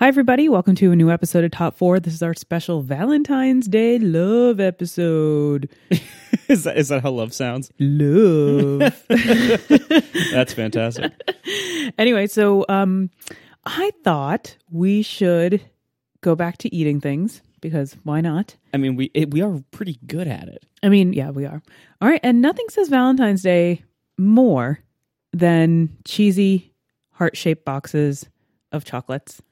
Hi, everybody. Welcome to a new episode of Top Four. This is our special Valentine's Day love episode. is that is that how love sounds? Love. That's fantastic. anyway, so um, I thought we should go back to eating things because why not? I mean, we it, we are pretty good at it. I mean, yeah, we are. All right, and nothing says Valentine's Day more than cheesy heart shaped boxes of chocolates.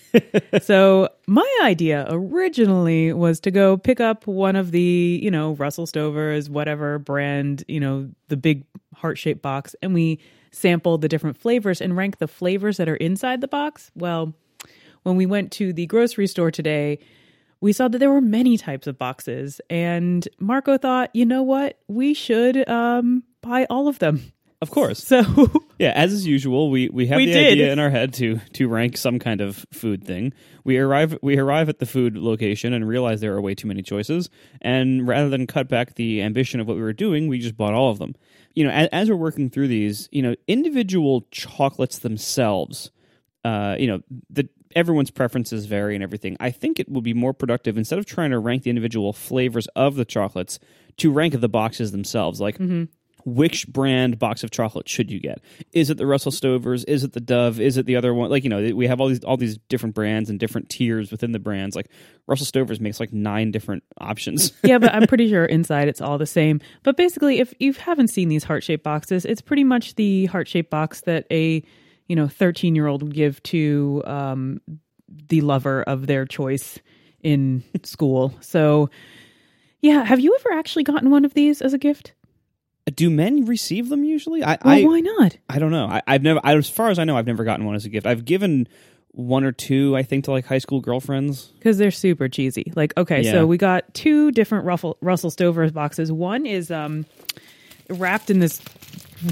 so, my idea originally was to go pick up one of the, you know, Russell Stover's, whatever brand, you know, the big heart shaped box, and we sample the different flavors and rank the flavors that are inside the box. Well, when we went to the grocery store today, we saw that there were many types of boxes, and Marco thought, you know what, we should um, buy all of them. Of course. So yeah, as is usual, we, we have We the did. idea in our head to to rank some kind of food thing. We arrive we arrive at the food location and realize there are way too many choices. And rather than cut back the ambition of what we were doing, we just bought all of them. You know, as, as we're working through these, you know, individual chocolates themselves, uh, you know, the everyone's preferences vary and everything. I think it would be more productive instead of trying to rank the individual flavors of the chocolates to rank the boxes themselves. Like which brand box of chocolate should you get? Is it the Russell Stovers? Is it the Dove? Is it the other one? Like you know, we have all these all these different brands and different tiers within the brands. Like Russell Stovers makes like nine different options. yeah, but I'm pretty sure inside it's all the same. But basically, if you haven't seen these heart shaped boxes, it's pretty much the heart shaped box that a you know 13 year old would give to um, the lover of their choice in school. So, yeah, have you ever actually gotten one of these as a gift? Do men receive them usually? I Well, I, why not? I don't know. I, I've never, I, as far as I know, I've never gotten one as a gift. I've given one or two, I think, to like high school girlfriends. Because they're super cheesy. Like, okay, Yeah. so we got two different Russell, Russell Stover's boxes. One is um, wrapped in this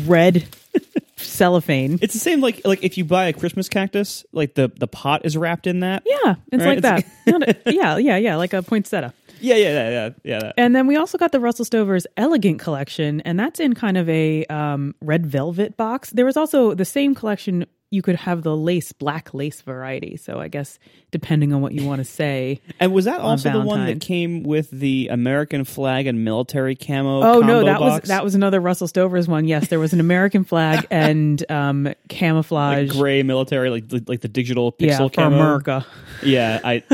red cellophane. It's the same like like if you buy a Christmas cactus, like the the pot is wrapped in that. Yeah, it's Right, like that. Not a- yeah, yeah, yeah, like a poinsettia. Yeah, yeah, yeah, yeah. yeah. And then we also got the Russell Stover's Elegant collection, and that's in kind of a um, red velvet box. There was also the same collection. You could have the lace, black lace variety. So I guess depending on what you want to say. And was that on also the one that came with the American flag and military camo? Oh no, that box? was that was another Russell Stover's one. Yes, there was an American flag and um, camouflage. like gray military, like the- like the digital yeah, pixel for camo. America. Yeah, I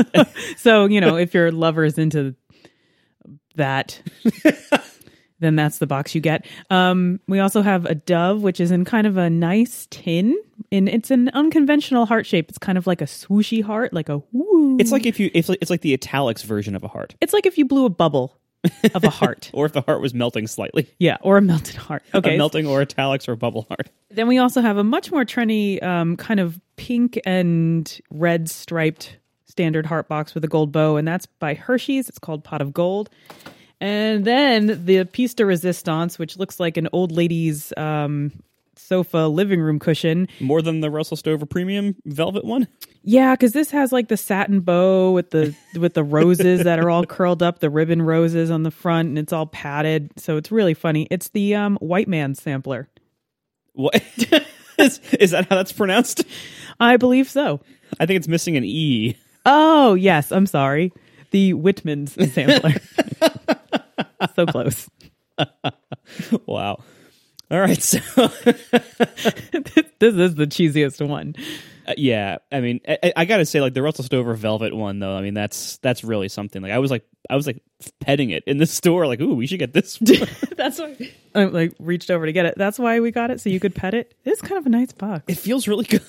So you know, if your lover is into that, then that's the box you get. Um, we also have a dove, which is in kind of a nice tin, and it's an unconventional heart shape. It's kind of like a swooshy heart, like a woo. it's like if you it's like, it's like the italics version of a heart, It's like if you blew a bubble of a heart. or if the heart was melting slightly. yeah, or a melted heart. Okay, a melting or italics or bubble heart. Then we also have a much more trendy, um, kind of pink and red striped standard heart box with a gold bow, and that's by Hershey's. It's called Pot of Gold. And then the piece de resistance, which looks like an old lady's um, sofa living room cushion. More than the Russell Stover premium velvet one. Yeah, because this has like the satin bow with the with the roses that are all curled up, the ribbon roses on the front, and it's all padded. So it's really funny. It's the um, white man sampler. What is, is that how that's pronounced? I believe so. I think it's missing an e. Oh, yes. I'm sorry. The Whitman's sampler. so close. Wow. All right, so this is the cheesiest one. Uh, yeah, I mean, I, I gotta say, like the Russell Stover Velvet one, though. I mean, that's that's really something. Like, I was like, I was like petting it in the store, like, ooh, we should get this. That's why I like reached over to get it. That's why we got it, so you could pet it. It's kind of a nice box. it feels really good.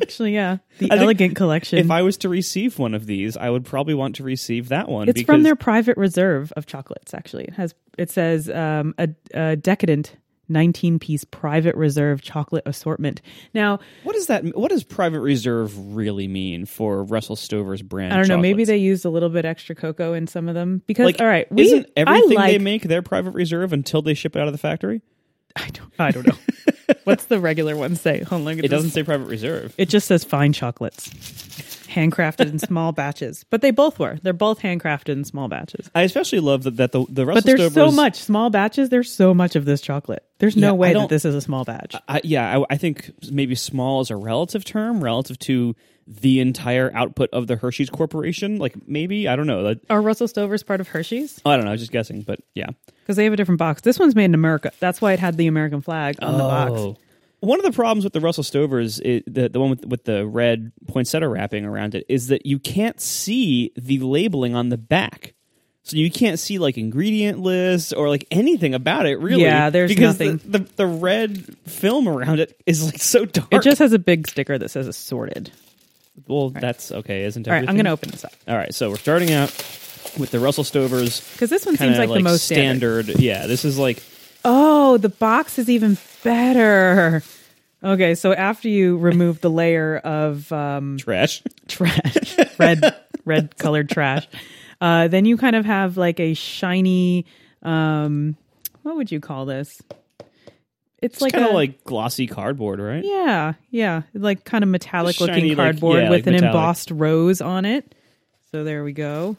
Actually, yeah. The think elegant collection. if I was to receive one of these, I would probably want to receive that one. it's because, from their private reserve of chocolates, actually. It has it says um, a, a decadent 19 piece private reserve chocolate assortment. Now, What does that? What does private reserve really mean for Russell Stover's brand? I don't know, maybe they used a little bit extra cocoa in some of them because like. all right, we, isn't everything I like, they make their private reserve until they ship it out of the factory? I don't. I don't know. What's the regular one say? Hold on. It doesn't say private reserve. It just says fine chocolates. Handcrafted in small batches. But they both were. They're both handcrafted in small batches. I especially love that, that the the Russell But there's so much small batches. There's so much of this chocolate. There's no way that this is a small batch. I, yeah, I, I think maybe small is a relative term relative to the entire output of the Hershey's Corporation. Like maybe I don't know. Are Russell Stovers part of Hershey's? I don't know. I was just guessing, but yeah. Because they have a different box. This one's made in America. That's why it had the American flag on the box. Oh. One of the problems with the Russell Stovers, is, the the one with, with the red poinsettia wrapping around it, is that you can't see the labeling on the back. So you can't see like ingredient lists or like anything about it really. Yeah, there's because nothing. The, the the red film around it is like so dark. It just has a big sticker that says assorted. well, that's okay, isn't it? All right, I'm going to open this up. All right, so we're starting out with the Russell Stovers. Because this one seems of like, the most standard. standard. Yeah, this is like Oh, the box is even better. Okay, so after you remove the layer of um, trash. trash, red red colored trash, uh, then you kind of have like a shiny. Um, what would you call this? It's, It's like kind of like glossy cardboard, right? yeah, yeah, like kind of metallic Shiny, looking like- cardboard yeah, with like an metallic. embossed rose on it. So there we go.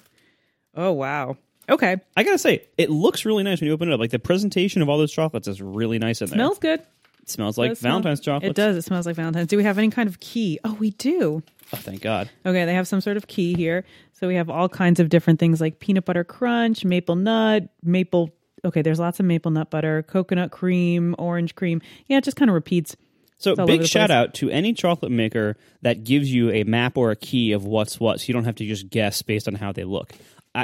Oh wow. Okay, I gotta say, it looks really nice when you open it up. Like the presentation of all those chocolates is really nice in there. smells good. It smells like Does smell- Valentine's chocolate. It does. It smells like Valentine's. Do we have any kind of key? Oh, we do. Oh, thank God. Okay, they have some sort of key here. So we have all kinds of different things like peanut butter crunch, maple nut, maple. Okay, there's lots of maple nut butter, coconut cream, orange cream. Yeah, it just kind of repeats. So It's all over big the shout place. out to any chocolate maker that gives you a map or a key of what's what, so you don't have to just guess based on how they look.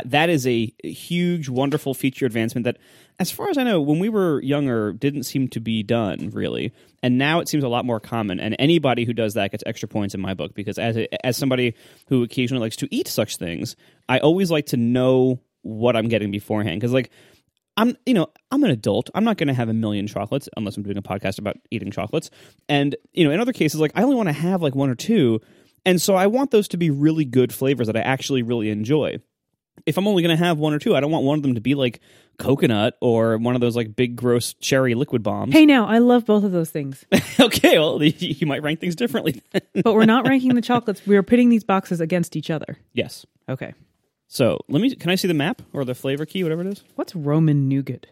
That is a huge, wonderful feature advancement that, as far as I know, when we were younger, didn't seem to be done really, and now it seems a lot more common. And anybody who does that gets extra points in my book because as a, as somebody who occasionally likes to eat such things, I always like to know what I'm getting beforehand because like. I'm, you know, I'm an adult. I'm not going to have a million chocolates unless I'm doing a podcast about eating chocolates. And, you know, in other cases, like I only want to have like one or two. And so I want those to be really good flavors that I actually really enjoy. If I'm only going to have one or two, I don't want one of them to be like coconut or one of those like big gross cherry liquid bombs. Hey, now I love both of those things, okay, well, you might rank things differently. but we're not ranking the chocolates. We're pitting these boxes against each other. yes. Okay. So let me, can I see the map or the flavor key, whatever it is? What's Roman nougat?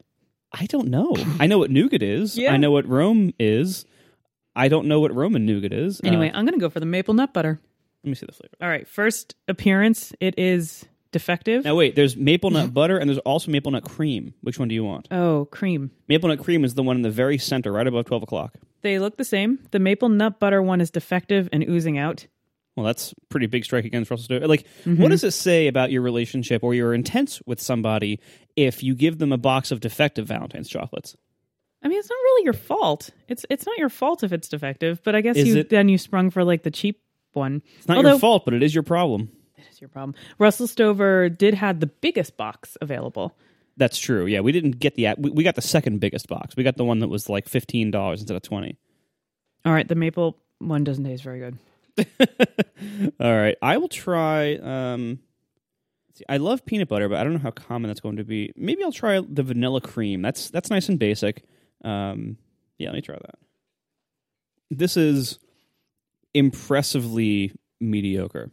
I don't know. I know what nougat is. Yeah. I know what Rome is. I don't know what Roman nougat is. Uh, Anyway, I'm going to go for the maple nut butter. let me see the flavor. All right. First appearance, it is defective. Now wait, there's maple nut butter and there's also maple nut cream. Which one do you want? Oh, cream. Maple nut cream is the one in the very center, right above twelve o'clock. They look the same. The maple nut butter one is defective and oozing out. Well, that's pretty big strike against Russell Stover. Like, Mm-hmm. what does it say about your relationship or your intent with somebody if you give them a box of defective Valentine's chocolates? I mean, it's not really your fault. It's it's not your fault if it's defective, but I guess Is you it- then you sprung for like the cheap one. It's not Although, your fault, but it is your problem. It's your problem. Russell Stover did have the biggest box available. That's true. Yeah, we didn't get the we, we got the second biggest box. We got the one that was like fifteen dollars instead of twenty. All right, the maple one doesn't taste very good. All right, I will try. Um, see, I love peanut butter, but I don't know how common that's going to be. Maybe I'll try the vanilla cream. That's that's nice and basic. Um, yeah, let me try that. This is impressively mediocre.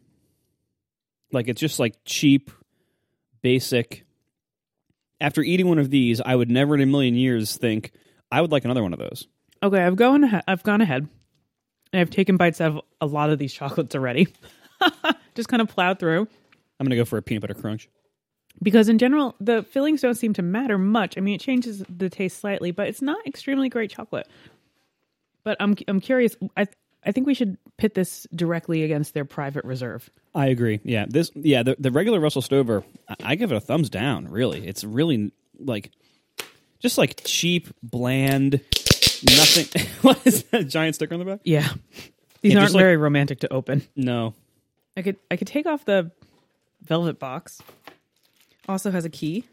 Like it's just like cheap, basic. After eating one of these, I would never in a million years think I would like another one of those. Okay, I've gone ahead. I've gone ahead, and I've taken bites out of a lot of these chocolates already. Just kind of plowed through I'm gonna go for a peanut butter crunch. because in general the fillings don't seem to matter much. I mean, it changes the taste slightly, but it's not extremely great chocolate. But I'm I'm curious. I I think we should pit this directly against their private reserve. I agree. Yeah, this yeah the the regular Russell Stover, I, I give it a thumbs down. Really, it's really like just like cheap, bland, nothing. what is that giant sticker on the back? Yeah, these Yeah, aren't just like- very romantic to open. No, I could I could take off the velvet box. Also has a key.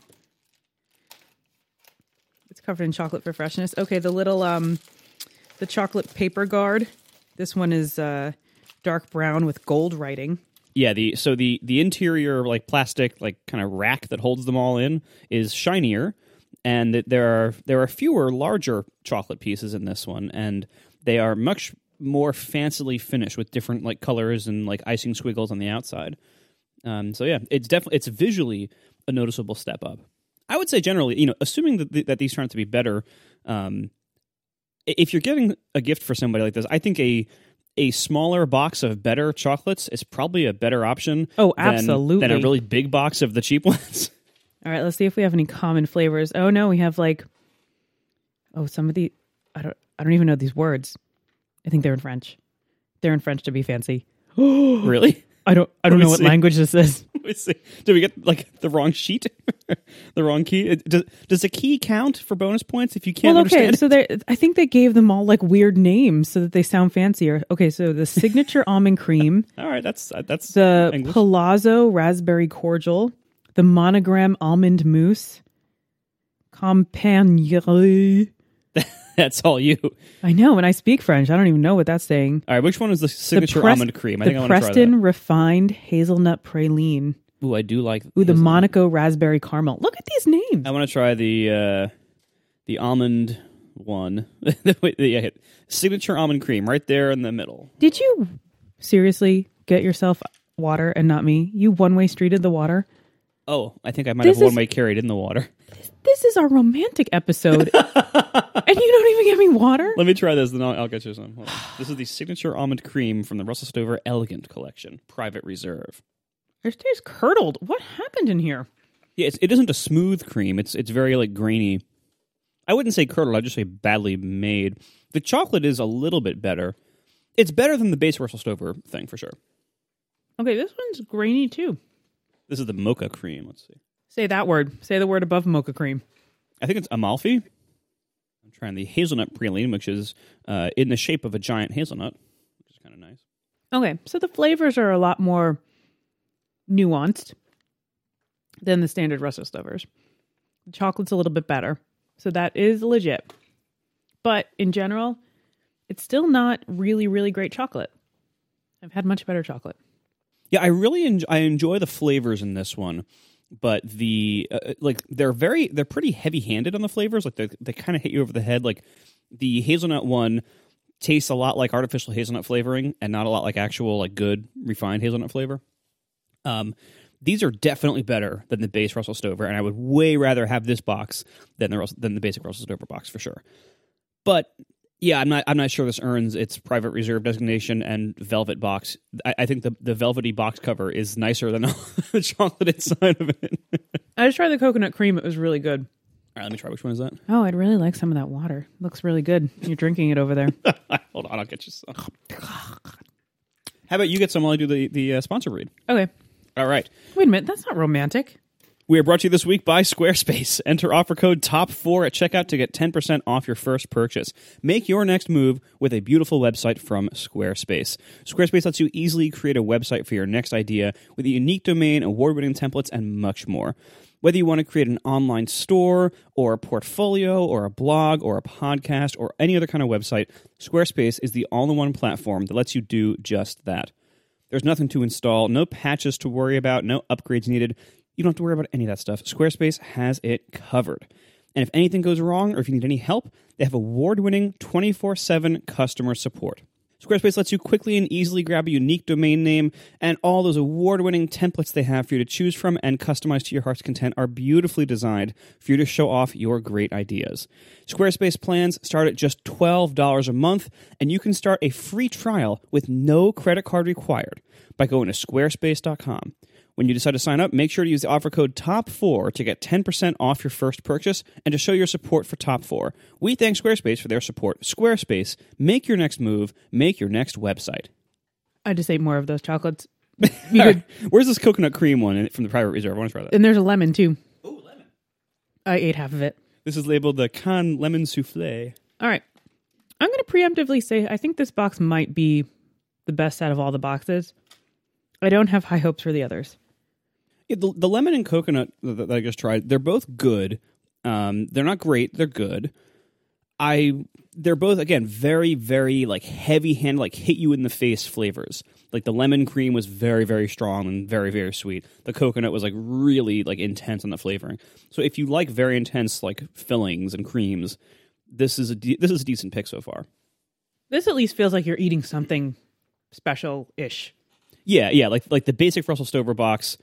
It's covered in chocolate for freshness. Okay, the little um the chocolate paper guard. This one is uh dark brown with gold writing. Yeah. The so the the interior like plastic like kind of rack that holds them all in is shinier, and that there are there are fewer larger chocolate pieces in this one, and they are much more fancily finished with different like colors and like icing squiggles on the outside. Um, so yeah, it's definitely it's visually a noticeable step up. I would say generally, you know, assuming that th- that these turn out to be better, um, if you're getting a gift for somebody like this, I think a a smaller box of better chocolates is probably a better option. Oh, than- absolutely. Than a really big box of the cheap ones. All right, let's see if we have any common flavors. Oh no, we have like oh some of the I don't I don't even know these words. I think they're in French. They're in French to be fancy. really? I don't I don't know what see. language this is. Let me see. Did we get like the wrong sheet? the wrong key? Does, does a key count for bonus points if you can't well, okay, so I think they gave them all like weird names so that they sound fancier. Okay, so the signature almond cream. All right, that's uh, that's the English. Palazzo raspberry cordial, the monogram almond mousse, Campagne. that's all you. I know, When I speak French. I don't even know what that's saying. All right, which one is the signature Pres- almond cream? I the think I want to try Preston refined hazelnut praline. that. Ooh, I do like. Ooh, the hazelnut. Monaco raspberry caramel. Look at these names. I want to try the uh, the almond one. Wait, the, yeah, signature almond cream right there in the middle. Did you seriously get yourself water and not me? You one way streeted the water. Oh, I think I might This have one is- way carried in the water. This is our romantic episode, and you don't even get me water. Let me try this, then I'll, I'll get you some. This is the signature almond cream from the Russell Stover Elegant Collection, Private Reserve. It tastes curdled. What happened in here? Yeah, it's, it isn't a smooth cream. It's it's very like grainy. I wouldn't say curdled. I'd just say badly made. The chocolate is a little bit better. It's better than the base Russell Stover thing for sure. Okay, this one's grainy too. This is the mocha cream. Let's see. Say that word. Say the word above mocha cream. I think it's Amalfi. I'm trying the hazelnut praline, which is uh, in the shape of a giant hazelnut, which is kind of nice. Okay, so the flavors are a lot more nuanced than the standard Russell Stovers. The chocolate's a little bit better, so that is legit. But in general, it's still not really, really great chocolate. I've had much better chocolate. Yeah, I really enjoy, I enjoy the flavors in this one, but the uh, like they're very they're pretty heavy handed on the flavors. Like they they kind of hit you over the head. Like the hazelnut one tastes a lot like artificial hazelnut flavoring, and not a lot like actual like good refined hazelnut flavor. Um, these are definitely better than the base Russell Stover, and I would way rather have this box than the than the basic Russell Stover box for sure. But yeah, I'm not. I'm not sure this earns its private reserve designation and velvet box. I, I think the the velvety box cover is nicer than the chocolate inside of it. I just tried the coconut cream. It was really good. All right, let me try. Which one is that? Oh, I'd really like some of that water. Looks really good. You're drinking it over there. Hold on, I'll get you some. How about you get some while I do the the uh, sponsor read? Okay. All right. Wait a minute. That's not romantic. We are brought to you this week by Squarespace. Enter offer code TOP4 at checkout to get 10% off your first purchase. Make your next move with a beautiful website from Squarespace. Squarespace lets you easily create a website for your next idea with a unique domain, award winning templates, and much more. Whether you want to create an online store or a portfolio or a blog or a podcast or any other kind of website, Squarespace is the all in one platform that lets you do just that. There's nothing to install, no patches to worry about, no upgrades needed. You don't have to worry about any of that stuff. Squarespace has it covered. And if anything goes wrong or if you need any help, they have award winning 24 7 customer support. Squarespace lets you quickly and easily grab a unique domain name, and all those award winning templates they have for you to choose from and customize to your heart's content are beautifully designed for you to show off your great ideas. Squarespace plans start at just $12 a month, and you can start a free trial with no credit card required by going to squarespace.com. When you decide to sign up, make sure to use the offer code TOP4 to get 10% off your first purchase and to show your support for Top 4. We thank Squarespace for their support. Squarespace, make your next move, make your next website. I just ate more of those chocolates. Right, could, Where's this coconut cream one from the private reserve? I want to try that. and there's a lemon too. Oh, lemon. I ate half of it. This is labeled the Cannes Lemon Souffle. All right. I'm going to preemptively say I think this box might be the best out of all the boxes. I don't have high hopes for the others. Yeah, the, the lemon and coconut that, that I just tried, they're both good. Um, they're not great. They're good. I they're both again very very like heavy hand like hit you in the face flavors. Like the lemon cream was very very strong and very very sweet. The coconut was like really like intense on the flavoring. So if you like very intense like fillings and creams, this is a de- this is a decent pick so far. This at least feels like you're eating something special ish. Yeah, yeah, like like the basic Russell Stover box.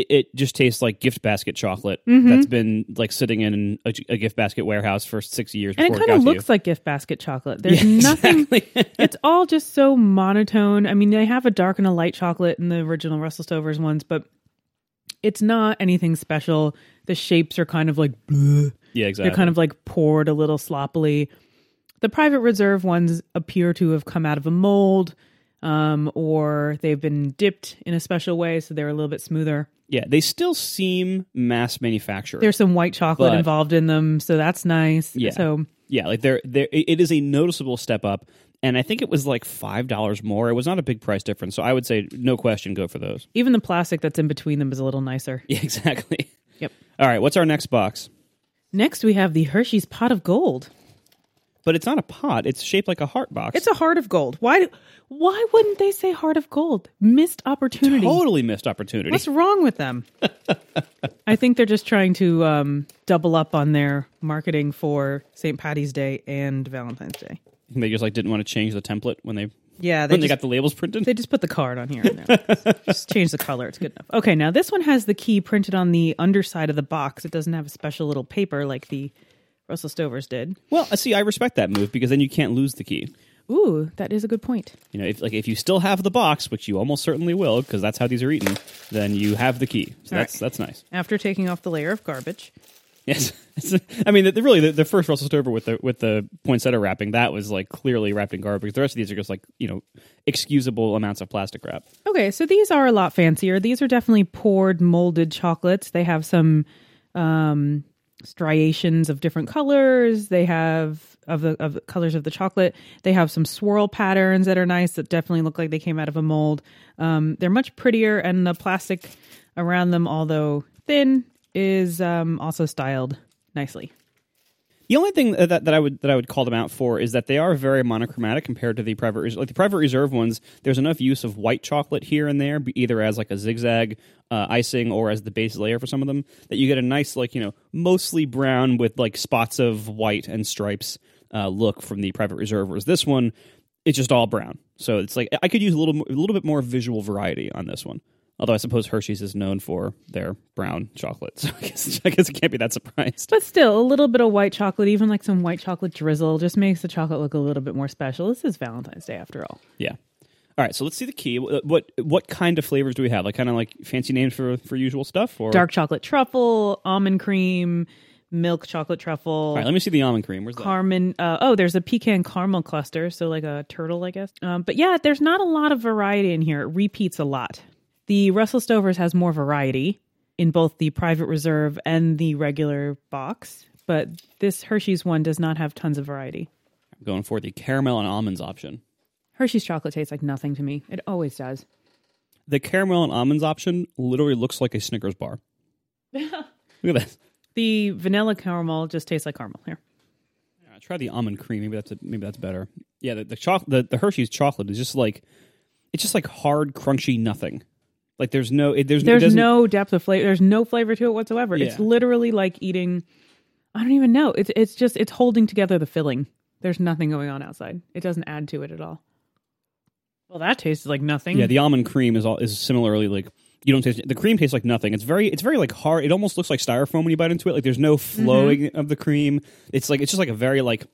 It, it just tastes like gift basket chocolate Mm-hmm. that's been like sitting in a, a gift basket warehouse for six years. And it kind of looks like gift basket chocolate. There's. Yeah, nothing exactly. it's all just so monotone. I mean, they have a dark and a light chocolate in the original Russell Stover's ones, but it's not anything special. The shapes are kind of like bleh. yeah, exactly. They're kind of like poured a little sloppily. The private reserve ones appear to have come out of a mold, um, or they've been dipped in a special way, so they're a little bit smoother. Yeah, they still seem mass manufactured. There's some white chocolate But- involved in them, so that's nice. Yeah. So yeah, like they're there. It is a noticeable step up, and I think it was like five dollars more. It was not a big price difference, so I would say no question, go for those. even the plastic that's in between them is a little nicer. Yeah, exactly. Yep. All right, what's our next box? Next, we have the Hershey's Pot of Gold. But it's not a pot; it's shaped like a heart box. It's a heart of gold. Why? Why wouldn't they say heart of gold? Missed opportunity. totally missed opportunity. What's wrong with them? I think they're just trying to um, double up on their marketing for St. Patty's Day and Valentine's Day. They just like didn't want to change the template when they Yeah, they when they got the labels printed. they just put the card on here. And there. just change the color. It's good enough. Okay, now this one has the key printed on the underside of the box. It doesn't have a special little paper like the Russell Stovers did. well, uh, see, I respect that move because then you can't lose the key. Ooh, that is a good point. You know, if like if you still have the box, which you almost certainly will, because that's how these are eaten, then you have the key. So All that's right. that's nice. After taking off the layer of garbage, Yes, I mean, the, the- really, the, the first Russell Stover with the with the poinsettia wrapping that was like clearly wrapped in garbage. The rest of these are just like you know excusable amounts of plastic wrap. Okay, so these are a lot fancier. These are definitely poured molded chocolates. They have some um, striations of different colors. They have of the of the colors of the chocolate. They have some swirl patterns that are nice that definitely look like they came out of a mold. Um, they're much prettier, and the plastic around them, although thin, is um, also styled nicely. The only thing that, that I would that I would call them out for is that they are very monochromatic compared to the private Res- like the private reserve ones. There's enough use of white chocolate here and there, either as like a zigzag uh, icing or as the base layer for some of them, that you get a nice like you know mostly brown with like spots of white and stripes uh, look from the private reserve. Whereas this one, it's just all brown. So it's like I could use a little a little bit more visual variety on this one. Although I suppose Hershey's is known for their brown chocolate, so I guess I guess it can't be that surprised. But still, a little bit of white chocolate, even like some white chocolate drizzle, just makes the chocolate look a little bit more special. This is Valentine's Day after all. Yeah. All right, so let's see the key. What what, kind of flavors do we have? Like kind of like fancy names for for usual stuff, or dark chocolate truffle, almond cream, milk chocolate truffle, All right, let me see the almond cream. Where's that? Carmen. Uh, oh, there's a pecan caramel cluster, so like a turtle, I guess. Um, but yeah, there's not a lot of variety in here. It repeats a lot. The Russell Stovers has more variety in both the private reserve and the regular box, but this Hershey's one does not have tons of variety. I'm going for the caramel and almonds option. Hershey's chocolate tastes like nothing to me. It always does. The caramel and almonds option literally looks like a Snickers bar. Look at that. The vanilla caramel just tastes like caramel. Here. Yeah, try the almond cream. Maybe that's a, maybe that's better. Yeah, the the, choc- the the Hershey's chocolate is just like it's just like hard, crunchy nothing. Like there's no it, there's There's no depth of flavor. There's no flavor to it whatsoever. It's literally like eating. I don't even know. It's it's just it's holding together the filling. There's nothing going on outside. It doesn't add to it at all. Well, that tastes like nothing. Yeah, the almond cream is all is similarly like you don't taste the cream tastes like nothing. It's very it's very like hard. It almost looks like styrofoam when you bite into it. Like there's no flowing mm-hmm. of the cream. It's like it's just like a very like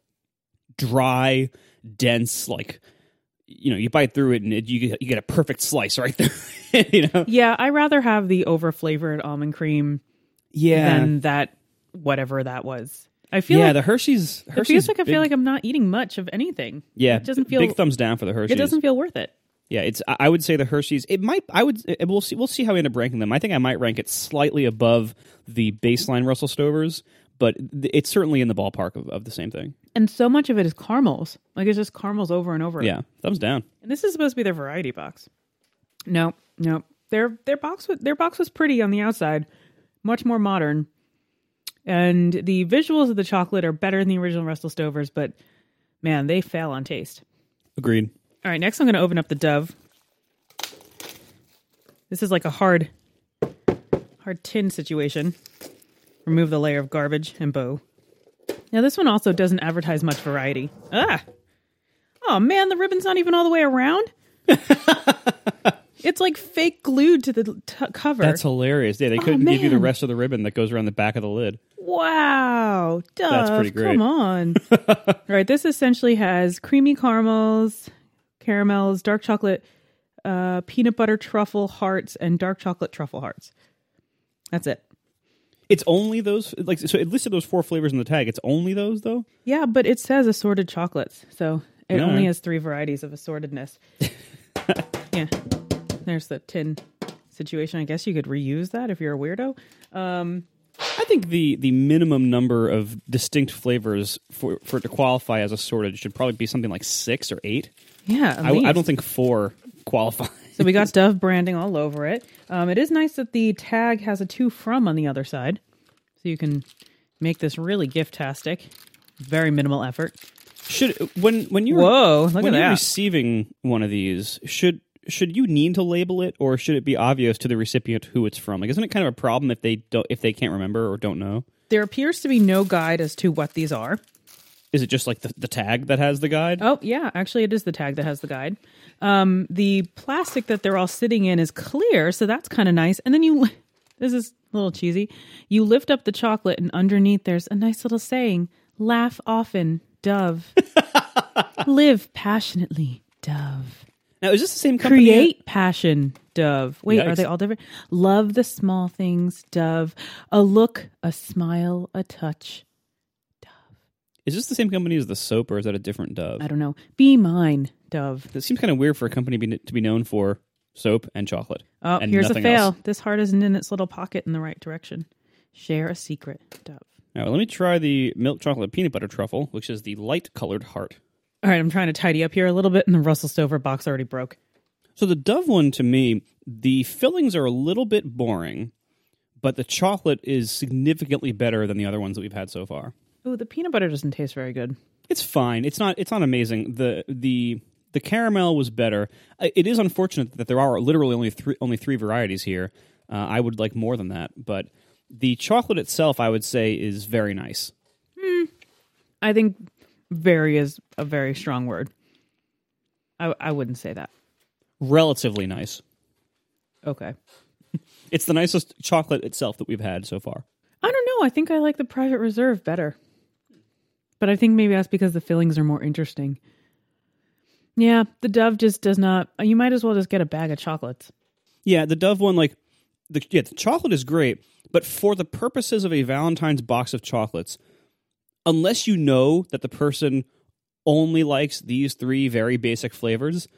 dry, dense like you know you bite through it and it, you get, you get a perfect slice right there. you know. yeah. I rather have the over flavored almond cream Yeah. than that whatever that was. I feel yeah, like the Hershey's. it Hershey's feels like I feel like I'm not eating much of anything. yeah. it doesn't feel- big thumbs down for the Hershey's. It doesn't feel worth it. Yeah, it's. I I would say the Hershey's. It might. I would. It, we'll see. We'll see how we end up ranking them. I think I might rank it slightly above the baseline Russell Stovers, but it's certainly in the ballpark of, of the same thing. And so much of it is caramels. Like it's just caramels over and over. Yeah, thumbs down. And this is supposed to be their variety box. No, no. Their their box was their box was pretty on the outside, much more modern. And the visuals of the chocolate are better than the original Russell Stovers, but man, they fail on taste. Agreed. All right, next I'm going to open up the Dove. This is like a hard hard tin situation. Remove the layer of garbage and bow. Now this one also doesn't advertise much variety. Ah. Oh man, the ribbon's not even all the way around. it's like fake glued to the t- cover. That's hilarious. Yeah, they couldn't give you the rest of the ribbon that goes around the back of the lid. wow, That's pretty great. Come on. all right, this essentially has creamy caramels, caramels, dark chocolate, uh, peanut butter truffle hearts, and dark chocolate truffle hearts. That's it. It's only those like so it listed those four flavors in the tag. It's only those though? Yeah, but it says assorted chocolates, so it All only right. has three varieties of assortedness. yeah, there's the tin situation. I guess you could reuse that if you're a weirdo. Um, I think the the minimum number of distinct flavors for for it to qualify as assorted should probably be something like six or eight. yeah, I, I don't think four qualify. So we got Dove branding all over it. Um, it is nice that the tag has a to from on the other side, so you can make this really gift-tastic. Very minimal effort. Should when when you're Whoa! Look when at you're that. receiving one of these, should should you need to label it, or should it be obvious to the recipient who it's from? Like, isn't it kind of a problem if they don't if they can't remember or don't know? there appears to be no guide as to what these are. Is it just like the, the tag that has the guide? Oh, yeah. Actually, it is the tag that has the guide. Um, the plastic that they're all sitting in is clear, so that's kind of nice. And then you, this is a little cheesy. You lift up the chocolate, and underneath there's a nice little saying Laugh often, Dove. Live passionately, Dove. Now, is this the same company? Create passion, Dove. Wait, are they all different? Love the small things, Dove. A look, a smile, a touch. Is this the same company as the soap, or is that a different Dove? I don't know. Be mine, Dove. It seems kind of weird for a company be, to be known for soap and chocolate. Oh, and here's a fail. else. This heart isn't in its little pocket in the right direction. Share a secret, Dove. All right, let me try the milk chocolate peanut butter truffle, which is the light colored heart. All right, I'm trying to tidy up here a little bit, and the Russell Stover box already broke. So the Dove one, to me, the fillings are a little bit boring, but the chocolate is significantly better than the other ones that we've had so far. Ooh, the peanut butter doesn't taste very good. It's fine. It's not. It's not amazing. the the The caramel was better. It is unfortunate that there are literally only three only three varieties here. Uh, I would like more than that, but the chocolate itself, I would say, is very nice. I think very is a very strong word. I, I wouldn't say that. Relatively nice. Okay. It's the nicest chocolate itself that we've had so far. I don't know. I think I like the private reserve better. But I think maybe that's because the fillings are more interesting. Yeah, the Dove just does not. Uh, you might as well just get a bag of chocolates. Yeah, the Dove one, like the yeah, the chocolate is great, but for the purposes of a Valentine's box of chocolates, unless you know that the person only likes these three very basic flavors,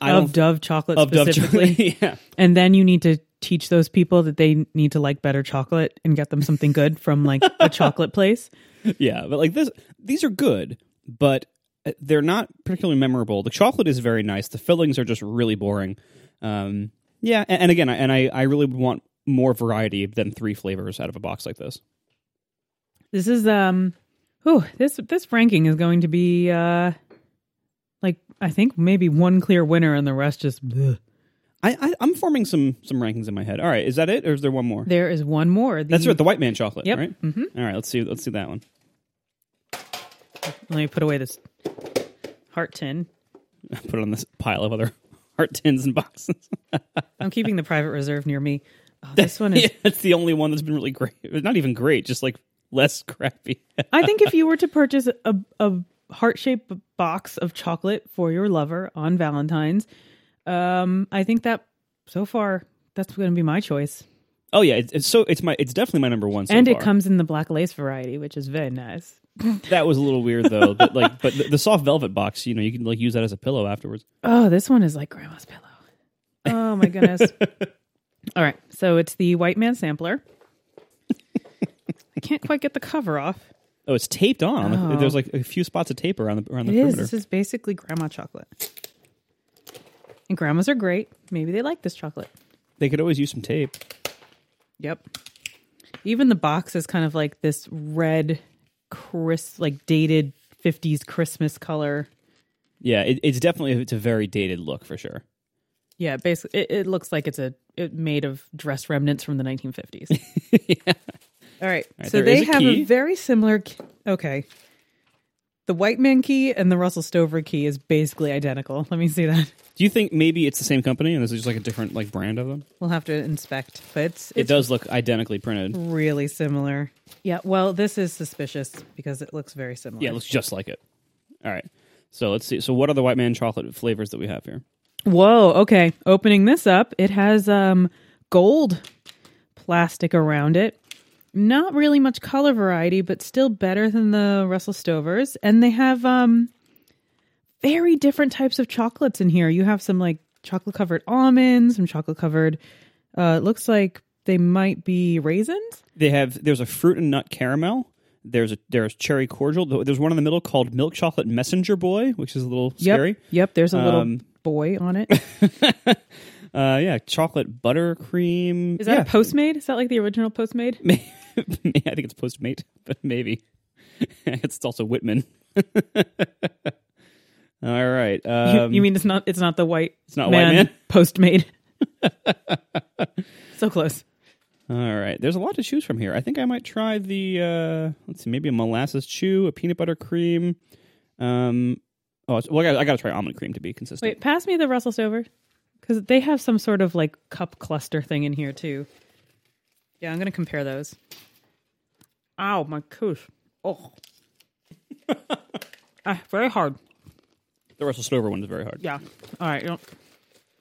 I of don't Dove chocolate of Dove chocolate. yeah, And then you need to teach those people that they need to like better chocolate and get them something good from like a chocolate place. yeah, but like this, these are good, but uh, they're not particularly memorable. The chocolate is very nice. The fillings are just really boring. Um, yeah, and, and again, I, and I I really would want more variety than three flavors out of a box like this. This is um oh, this this ranking is going to be uh like I think maybe one clear winner and the rest just bleh. I, I I'm forming some some rankings in my head. All right, is that it, or is there one more? There is one more. The, That's right, the white man chocolate. Yep. Right. hmm All right, let's see. Let's see that one. Let me put away this heart tin. Put it on this pile of other heart tins and boxes. I'm keeping the private reserve near me. Oh, this one is yeah, it's the only one that's been really great. Not even great, just like less crappy. I think if you were to purchase a, a heart shaped box of chocolate for your lover on Valentine's, um, I think that so far that's going to be my choice. oh yeah, it's, it's so it's my it's definitely my number one. So and it far. comes in the black lace variety, which is very nice. That was a little weird though. but like, but the, the soft velvet box, you know, you can like use that as a pillow afterwards. Oh, this one is like grandma's pillow. Oh my goodness. All right, so it's the White Man sampler. I can't quite get the cover off. Oh, it's taped on. Oh. There's like a few spots of tape around the around the It is. perimeter. This is basically grandma chocolate. And grandmas are great. Maybe they like this chocolate. They could always use some tape. Yep. Even the box is kind of like this red, crisp, like dated 50s Christmas color. Yeah, it, it's definitely it's a very dated look for sure. Yeah, basically, it, it looks like it's a it made of dress remnants from the 1950s. yeah. All right. right, so they a have key. a very similar. Okay. The White Man key and the Russell Stover key is basically identical. Let me see that. Do you think maybe it's the same company and this is just like a different like brand of them? We'll have to inspect, but it's, It it's does look identically printed. really similar. Yeah, well, this is suspicious because it looks very similar. Yeah, it looks just like it. All right. So let's see. So what are the White Man chocolate flavors that we have here? Whoa, okay. Opening this up, it has um gold plastic around it. Not really much color variety, but still better than the Russell Stovers. And they have um very different types of chocolates in here. You have some like chocolate covered almonds, some chocolate covered uh it looks like they might be raisins. They have there's a fruit and nut caramel. There's a there's cherry cordial. There's one in the middle called milk chocolate messenger boy, which is a little Yep. scary. Yep, there's a little Um, boy on it. Uh, yeah, chocolate buttercream. Is that yeah. a Postmade? Is that like the original Postmade? I think it's Postmate, but maybe it's also Whitman. All right. You- Um, you mean it's not it's not the white it's not White Man? Postmade. so close. All right. There's a lot to choose from here. I think I might try the uh, let's see, maybe a molasses chew, a peanut butter cream. Um, oh, well, I got, I got to try almond cream to be consistent. Wait, pass me the Russell Stover because they have some sort of like cup cluster thing in here too. Yeah, I'm gonna compare those. Ow, my goose. Oh, ah, very hard. The Russell Stover one is very hard. Yeah. All right. You know,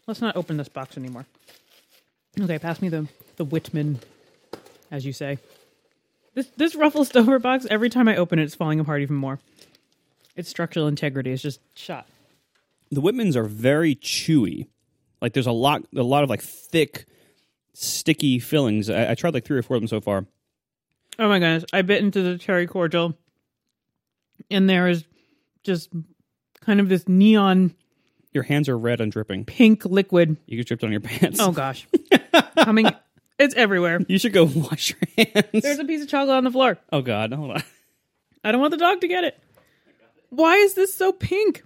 let's not open this box anymore. Okay, pass me the the Whitman, as you say. This this Ruffle Stover box. Every time I open it, it's falling apart even more. Its structural integrity is just shot. The Whitmans are very chewy. Like there's a lot, a lot of like thick, sticky fillings. I, I tried like three or four of them so far. Oh my goodness! I bit into the cherry cordial, and there is just kind of this neon Your hands are red and dripping. pink liquid. You get dripped on your pants. Oh gosh, coming! It's everywhere. You should go wash your hands. There's a piece of chocolate on the floor. oh God, hold on. I don't want the dog to get it. Why is this so pink?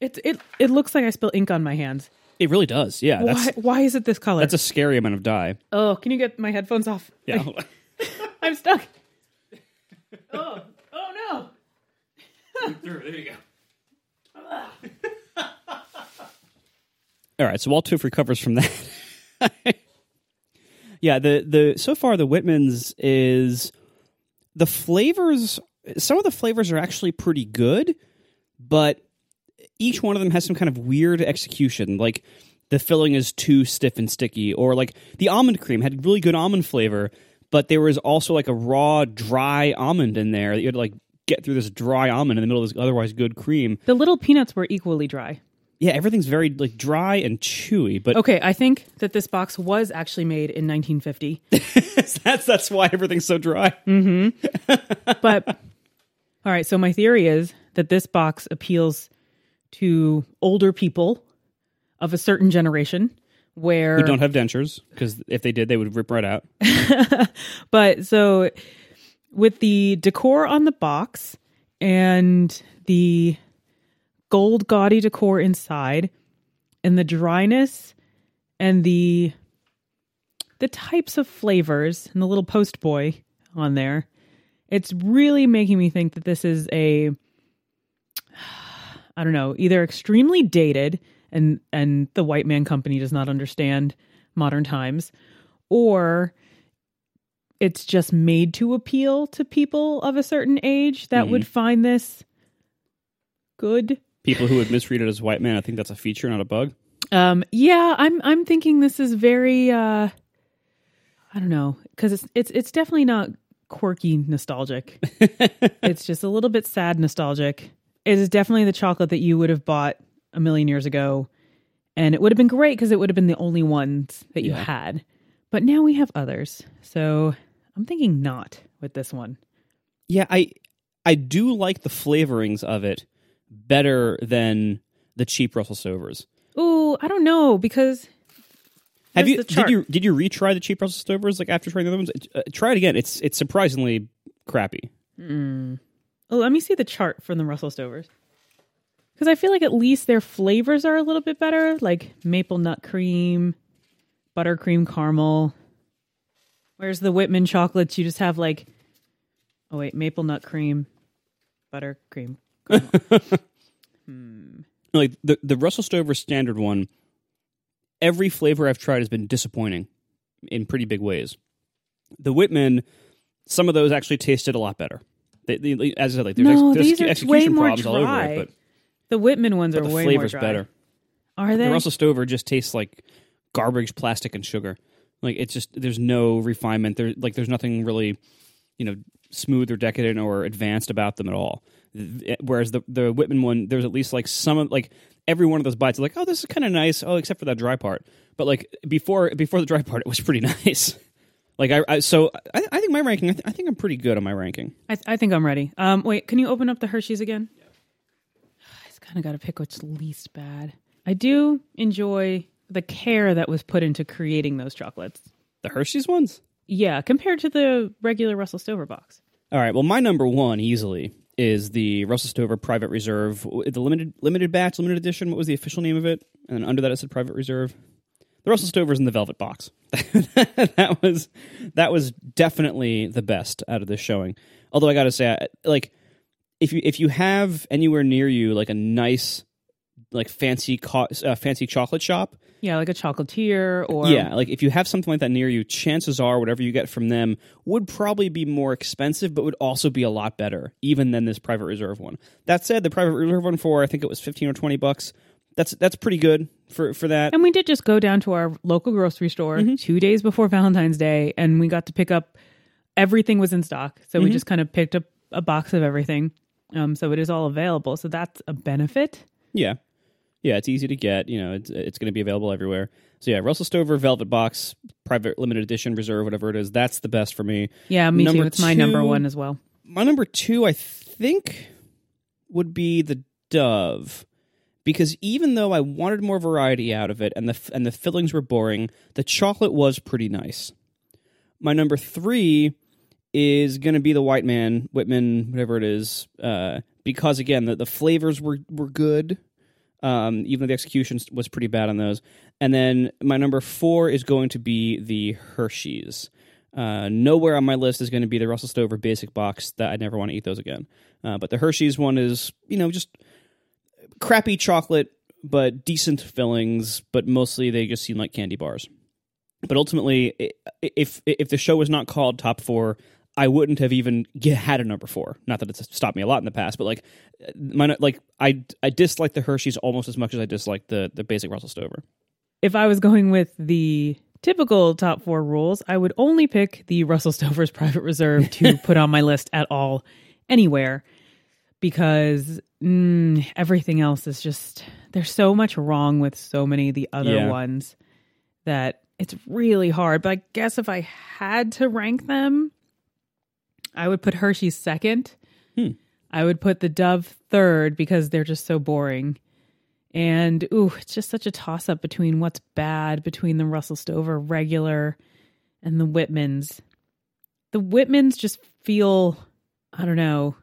It it it looks like I spilled ink on my hands. It really does. Yeah, Why that's why is it this color? that's a scary amount of dye. oh, can you get my headphones off? Yeah. I, I'm stuck. oh oh no! there you go. All right, so Walt Tooth recovers from that. yeah, the the so far the Whitman's is the flavors. Some of the flavors are actually pretty good, but each one of them has some kind of weird execution. Like the filling is too stiff and sticky, or like the almond cream had really good almond flavor, but there was also like a raw, dry almond in there that you had to like get through this dry almond in the middle of this otherwise good cream. The little peanuts were equally dry. Yeah, everything's very like dry and chewy, but Okay, I think that this box was actually made in 1950. that's that's why everything's so dry. Mm-hmm. But all right, so my theory is that this box appeals to older people of a certain generation where Who don't have dentures because if they did, they would rip right out. But so with the decor on the box and the gold gaudy decor inside and the dryness and the the types of flavors and the little post boy on there it's really making me think that this is a i don't know either extremely dated and and the white man company does not understand modern times or it's just made to appeal to people of a certain age that would find this good. People who would misread it as white man, I think that's a feature, not a bug. Um, yeah, I'm I'm thinking this is very uh, I don't know because it's it's it's definitely not quirky nostalgic. it's just a little bit sad nostalgic. It is definitely the chocolate that you would have bought a million years ago, and it would have been great because it would have been the only ones that you Yeah. had. But now we have others, so I'm thinking not with this one. Yeah, I I do like the flavorings of it better than the cheap Russell Stovers. Ooh, I don't know because Have you did you did you retry the cheap Russell Stovers like after trying the other ones? Uh, try it again. It's it's surprisingly crappy. Oh, let me see the chart from the Russell Stovers. Because I feel like at least their flavors are a little bit better, like maple nut cream, buttercream caramel. Whereas the Whitman chocolates, you just have like, oh wait, maple nut cream, buttercream. Hmm. like the the Russell Stover standard one, every flavor I've tried has been disappointing in pretty big ways. The Whitman, some of those actually tasted a lot better. They, they, as I said, like there's, No, ex- there's these are execution way more problems all over dry. it, but, The Whitman ones but are the way flavor's more dry. better. Are they? The Russell Stover just tastes like garbage, plastic, and sugar. Like it's just there's no refinement. There like there's nothing really, you know, smooth or decadent or advanced about them at all. Eh, whereas the the Whitman one, there's at least like some of like every one of those bites, like oh this is kind of nice. Oh, except for that dry part. But like before before the dry part, it was pretty nice. Like I, I so I, I think my ranking. I, th- I think I'm pretty good on my ranking. I, I think I'm ready. Um, wait, can you open up the Hershey's again? I just kind of got to pick what's least bad. I do enjoy the care that was put into creating those chocolates. The Hershey's ones. Yeah, compared to the regular Russell Stover box. All right. Well, my number one easily is the Russell Stover Private Reserve, the limited limited batch, limited edition. What was the official name of it? And then under that it said Private Reserve. The Russell Stover's in the velvet box. that was that was definitely the best out of this showing. Although I got to say, I- like if you if you have anywhere near you like a nice like fancy co- uh, fancy chocolate shop, Yeah, like a chocolatier or yeah, like if you have something like that near you, chances are whatever you get from them would probably be more expensive, but would also be a lot better, even than this private reserve one. That said, the private reserve one for I think it was fifteen or twenty bucks. That's that's pretty good for for that. And we did just go down to our local grocery store Mm-hmm. two days before Valentine's Day, and we got to pick up everything was in stock. So we Mm-hmm. just kind of picked up a box of everything. Um, so it is all available. So that's a benefit. Yeah, yeah, it's easy to get. You know, it's it's going to be available everywhere. So yeah, Russell Stover Velvet Box, private limited edition reserve, whatever it is. That's the best for me. Yeah, me Number too. It's my number one as well. my number two, I think, would be the Dove, because even though I wanted more variety out of it, and the and the fillings were boring, the chocolate was pretty nice. My number three is going to be the White Man Whitman, whatever it is, uh, because again the, the flavors were were good. Um, even though the execution was pretty bad on those. And then my number four is going to be the Hershey's. Uh, nowhere on my list is going to be the Russell Stover basic box that I never want to eat those again. Uh, but the Hershey's one is, you know, just crappy chocolate, but decent fillings, but mostly they just seem like candy bars. But ultimately, if if the show was not called Top Four, I wouldn't have even get, had a number four. Not that it's stopped me a lot in the past, but like, my like I I dislike the Hershey's almost as much as I dislike the the basic Russell Stover. If I was going with the typical top four rules, I would only pick the Russell Stover's Private Reserve to put on my list at all, anywhere, because mm, everything else is just there's so much wrong with so many of the other Yeah. ones that it's really hard. But I guess if I had to rank them, I would put Hershey's second. Hmm. I would put the Dove third because they're just so boring. And ooh, it's just such a toss up between what's bad between the Russell Stover regular and the Whitmans. The Whitmans just feel, I don't know,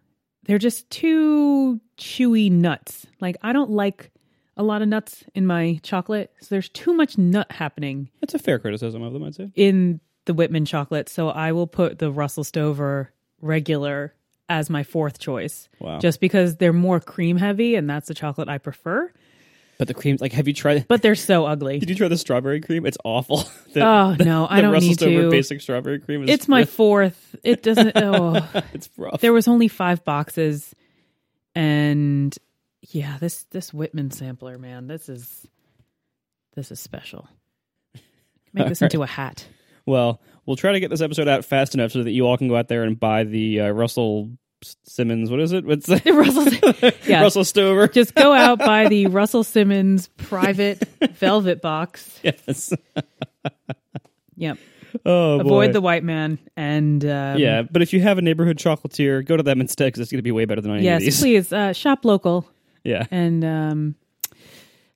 they're just too chewy nuts. Like I don't like a lot of nuts in my chocolate, so there's too much nut happening That's a fair criticism of them, I'd say. in the Whitman chocolate. So I will put the Russell Stover regular as my fourth choice. Wow. Just because they're more cream heavy and that's the chocolate I prefer. But the cream, like, have you tried? But they're so ugly. Did you try the strawberry cream? It's awful. The, Oh no, I don't Russell need Stover to. basic strawberry cream is It's my fourth. It doesn't. Oh, it's rough. there was only five boxes, and yeah, this this Whitman sampler, man, this is this is special. Make this into a hat. Well, we'll try to get this episode out fast enough so that you all can go out there and buy the uh, Russell Simmons. What is it? What's that? Russell, yeah. Russell Stover. just go out buy the Russell Simmons private velvet box. yes. Yep. Oh, Avoid boy. the white man and um, Yeah, but if you have a neighborhood chocolatier, go to them instead because it's going to be way better than any of Yes, please uh, shop local Yeah. and um,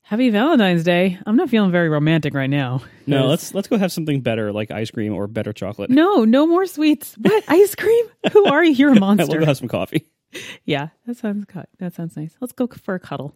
happy Valentine's Day. I'm not feeling very romantic right now. No, let's let's go have something better like ice cream or better chocolate. No, no more sweets. What ice cream? Who are you? You're a monster. go have some coffee. yeah, that sounds that sounds nice. Let's go for a cuddle.